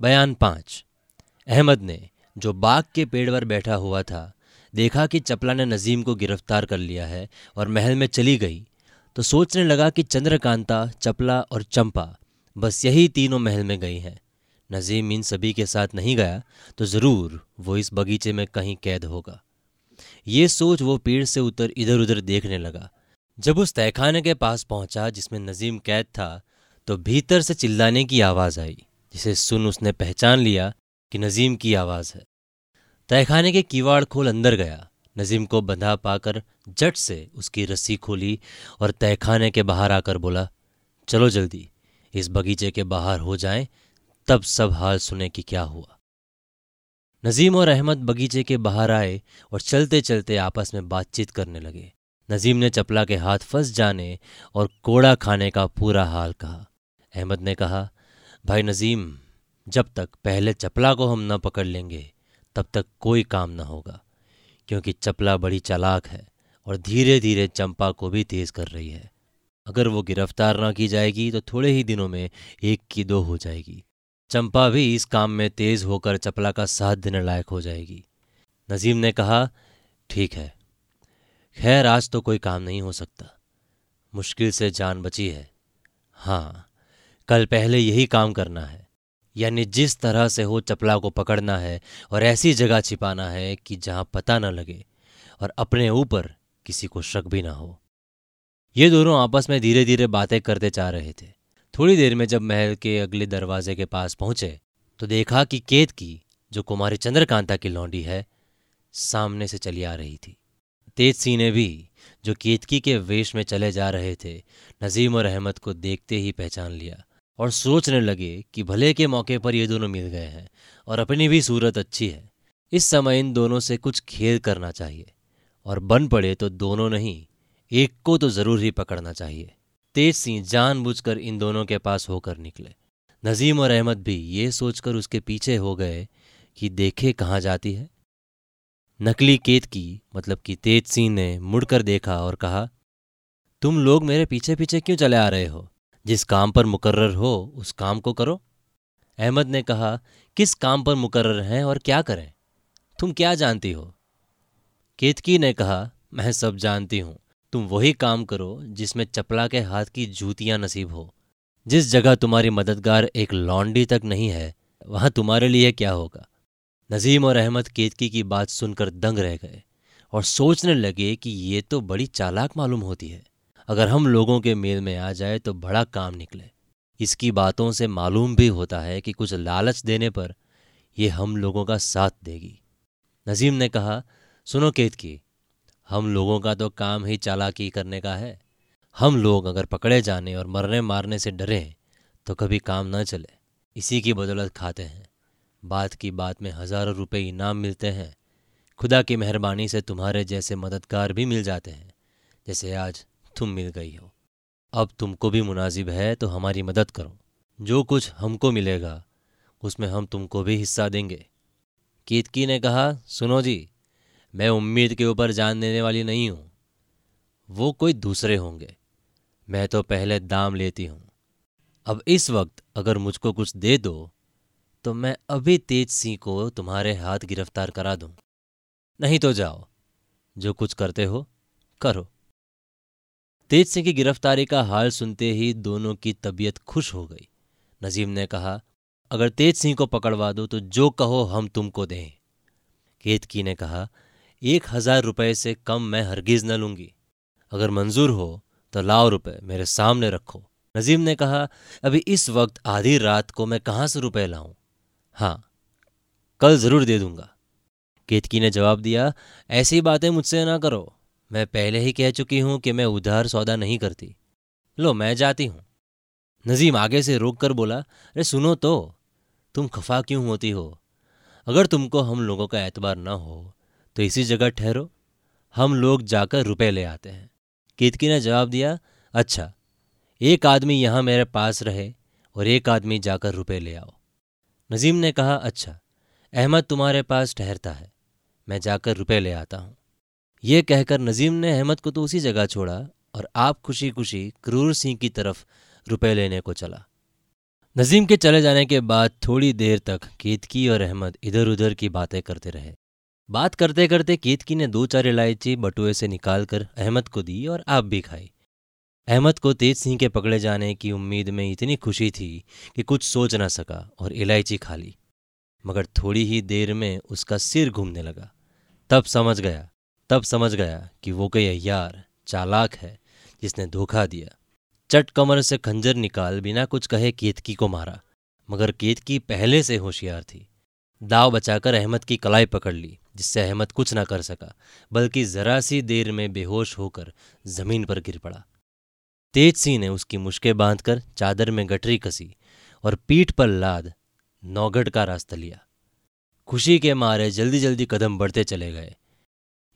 बयान पाँच। अहमद ने, जो बाग के पेड़ पर बैठा हुआ था, देखा कि चपला ने नजीम को गिरफ़्तार कर लिया है और महल में चली गई तो सोचने लगा कि चंद्रकांता, चपला और चंपा बस यही तीनों महल में गई हैं। नजीम इन सभी के साथ नहीं गया तो ज़रूर वो इस बगीचे में कहीं कैद होगा। ये सोच वो पेड़ से उतर इधर उधर देखने लगा। जब उस तहखाने के पास पहुँचा जिसमें नजीम कैद था तो भीतर से चिल्लाने की आवाज़ आई। जिसे सुन उसने पहचान लिया कि नजीम की आवाज़ है। तहखाने के किवाड़ खोल अंदर गया। नजीम को बंधा पाकर जट से उसकी रस्सी खोली और तहखाने के बाहर आकर बोला, चलो जल्दी, इस बगीचे के बाहर हो जाएँ, तब सब हाल सुने कि क्या हुआ। नजीम और अहमद बगीचे के बाहर आए और चलते चलते आपस में बातचीत करने लगे। नजीम ने चपला के हाथ फंस जाने और कोड़ा खाने का पूरा हाल कहा। अहमद ने कहा भाई नजीम, जब तक पहले चपला को हम न पकड़ लेंगे, तब तक कोई काम न होगा, क्योंकि चपला बड़ी चालाक है और धीरे धीरे चंपा को भी तेज कर रही है। अगर वो गिरफ़्तार ना की जाएगी तो थोड़े ही दिनों में एक की दो हो जाएगी। चंपा भी इस काम में तेज होकर चपला का साथ देने लायक हो जाएगी। नजीम ने कहा, ठीक है। खैर, आज तो कोई काम नहीं हो सकता। मुश्किल से जान बची है। हाँ कल पहले यही काम करना है। यानी जिस तरह से हो चपला को पकड़ना है और ऐसी जगह छिपाना है कि जहाँ पता न लगे और अपने ऊपर किसी को शक भी ना हो। ये दोनों आपस में धीरे धीरे बातें करते जा रहे थे। थोड़ी देर में जब महल के अगले दरवाजे के पास पहुँचे तो देखा कि केत की, जो कुमारी चंद्रकांता की लौंडी है, सामने से चली आ रही थी। तेज सिंह ने भी, जो केतकी के वेश में चले जा रहे थे, नजीम और अहमद को देखते ही पहचान लिया। और सोचने लगे कि भले के मौके पर ये दोनों मिल गए हैं और अपनी भी सूरत अच्छी है, इस समय इन दोनों से कुछ खेल करना चाहिए। और बन पड़े तो दोनों नहीं, एक को तो ज़रूर ही पकड़ना चाहिए। तेज सिंह जानबूझकर इन दोनों के पास होकर निकले। नजीम और अहमद भी ये सोचकर उसके पीछे हो गए कि देखे कहाँ जाती है। नकली केत की मतलब कि तेज सिंह ने मुड़कर देखा और कहा, तुम लोग मेरे पीछे पीछे क्यों चले आ रहे हो? जिस काम पर मुकर्र हो, उस काम को करो। अहमद ने कहा, किस काम पर मुकर्र हैं और क्या करें? तुम क्या जानती हो? केतकी ने कहा, मैं सब जानती हूँ। तुम वही काम करो जिसमें चपला के हाथ की जूतियाँ नसीब हो। जिस जगह तुम्हारी मददगार एक लौंडी तक नहीं है, वहाँ तुम्हारे लिए क्या होगा? नजीम और अहमद केतकी की बात सुनकर दंग रह गए और सोचने लगे कि ये तो बड़ी चालाक मालूम होती है। अगर हम लोगों के मेल में आ जाए तो बड़ा काम निकले। इसकी बातों से मालूम भी होता है कि कुछ लालच देने पर यह हम लोगों का साथ देगी। नजीम ने कहा, सुनो केतकी, हम लोगों का तो काम ही चालाकी करने का है। हम लोग अगर पकड़े जाने और मरने मारने से डरें तो कभी काम न चले। इसी की बदौलत खाते हैं। बात की बात में हज़ारों रुपए इनाम मिलते हैं। खुदा की मेहरबानी से तुम्हारे जैसे मददगार भी मिल जाते हैं। जैसे आज तुम मिल गई हो। अब तुमको भी मुनासिब है तो हमारी मदद करो। जो कुछ हमको मिलेगा, उसमें हम तुमको भी हिस्सा देंगे। कीतकी ने कहा, सुनो जी, मैं उम्मीद के ऊपर जान देने वाली नहीं हूँ। वो कोई दूसरे होंगे। मैं तो पहले दाम लेती हूँ। अब इस वक्त अगर मुझको कुछ दे दो तो मैं अभी तेज सिंह को तुम्हारे हाथ गिरफ़्तार करा दूँ। नहीं तो जाओ, जो कुछ करते हो, करो। तेज सिंह की गिरफ्तारी का हाल सुनते ही दोनों की तबीयत खुश हो गई। नजीम ने कहा, अगर तेज सिंह को पकड़वा दो तो जो कहो हम तुमको दें। केतकी ने कहा, एक हज़ार रुपये से कम मैं हरगिज न लूँगी। अगर मंजूर हो तो लाओ रुपए मेरे सामने रखो। नजीम ने कहा, अभी इस वक्त आधी रात को मैं कहाँ से रुपए लाऊं? हाँ कल ज़रूर दे दूँगा। केतकी ने जवाब दिया, ऐसी बातें मुझसे ना करो। मैं पहले ही कह चुकी हूँ कि मैं उधार सौदा नहीं करती। लो, मैं जाती हूँ। नजीम आगे से रोक कर बोला, अरे, सुनो तो तुम खफा क्यों होती हो? अगर तुमको हम लोगों का एतबार न हो तो इसी जगह ठहरो। हम लोग जाकर रुपए ले आते हैं। केतकी ने जवाब दिया अच्छा एक आदमी यहाँ मेरे पास रहे और एक आदमी जाकर रुपए ले आओ। नजीम ने कहा अच्छा अहमद तुम्हारे पास ठहरता है, मैं जाकर रुपए ले आता हूँ। ये कहकर नजीम ने अहमद को तो उसी जगह छोड़ा और आप खुशी खुशी क्रूर सिंह की तरफ़ रुपए लेने को चला। नजीम के चले जाने के बाद थोड़ी देर तक केतकी और अहमद इधर उधर की बातें करते रहे। बात करते करते केतकी ने दो चार इलायची बटुए से निकालकर अहमद को दी और आप भी खाई। अहमद को तेज सिंह के पकड़े जाने की उम्मीद में इतनी खुशी थी कि कुछ सोच ना सका और इलायची खा ली। मगर थोड़ी ही देर में उसका सिर घूमने लगा। तब समझ गया तब समझ गया कि वो कोई अयार चालाक है, जिसने धोखा दिया। चट कमर से खंजर निकाल बिना कुछ कहे केतकी को मारा, मगर केतकी पहले से होशियार थी। दाव बचाकर अहमद की कलाई पकड़ ली, जिससे अहमद कुछ ना कर सका, बल्कि जरा सी देर में बेहोश होकर ज़मीन पर गिर पड़ा। तेज सिंह ने उसकी मुश्कें बांधकर चादर में गटरी कसी और पीठ पर लाद नौगढ़ का रास्ता लिया। खुशी के मारे जल्दी जल्दी कदम बढ़ते चले गए।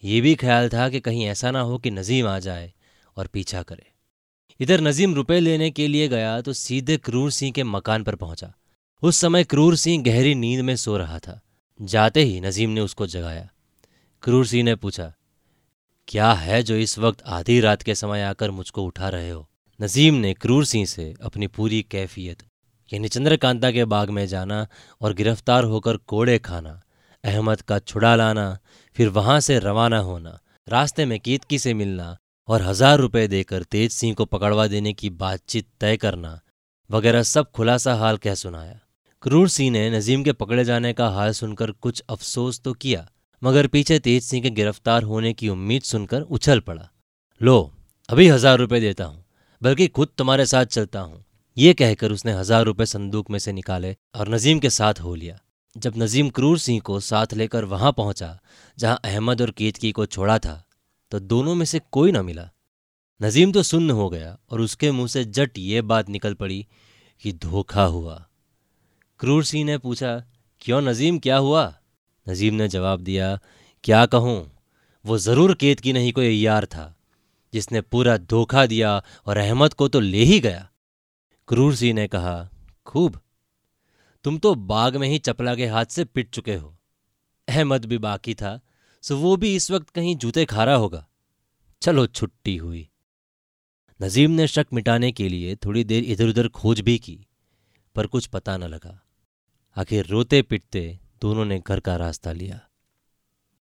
ये भी ख्याल था कि कहीं ऐसा ना हो कि नजीम आ जाए और पीछा करे। इधर नजीम रुपए लेने के लिए गया तो सीधे क्रूर सिंह के मकान पर पहुँचा। उस समय क्रूर सिंह गहरी नींद में सो रहा था। जाते ही नजीम ने उसको जगाया। क्रूर सिंह ने पूछा, क्या है जो इस वक्त आधी रात के समय आकर मुझको उठा रहे हो? नजीम ने क्रूर सिंह से अपनी पूरी कैफियत, यानी चंद्रकांता के बाग में जाना और गिरफ़्तार होकर कोड़े खाना अहमद का छुड़ा लाना, फिर वहाँ से रवाना होना, रास्ते में कीतकी से मिलना और हज़ार रुपए देकर तेज सिंह को पकड़वा देने की बातचीत तय करना, वगैरह सब खुलासा हाल कह सुनाया। क्रूर सिंह ने नजीम के पकड़े जाने का हाल सुनकर कुछ अफसोस तो किया, मगर पीछे तेज सिंह के गिरफ़्तार होने की उम्मीद सुनकर उछल पड़ा। लो, अभी हज़ार रुपए देता हूँ, बल्कि खुद तुम्हारे साथ चलता हूँ, ये कहकर उसने हज़ार रुपए संदूक में से निकाले और नजीम के साथ हो लिया। जब नजीम क्रूर सिंह को साथ लेकर वहाँ पहुँचा, जहाँ अहमद और केतकी को छोड़ा था तो दोनों में से कोई ना मिला। नजीम तो सुन्न हो गया और उसके मुँह से जट ये बात निकल पड़ी कि धोखा हुआ। क्रूर सिंह ने पूछा, क्यों नजीम, क्या हुआ? नजीम ने जवाब दिया, क्या कहूँ, वो ज़रूर केत की नहीं कोई यार था, जिसने पूरा धोखा दिया और अहमद को तो ले ही गया। क्रूर सिंह ने कहा, खूब तुम तो बाग में ही चपला के हाथ से पिट चुके हो। अहमद भी बाकी था, सो वो भी इस वक्त कहीं जूते खा रहा होगा। चलो छुट्टी हुई। नजीम ने शक मिटाने के लिए थोड़ी देर इधर उधर खोज भी की, पर कुछ पता न लगा। आखिर रोते पिटते दोनों ने घर का रास्ता लिया।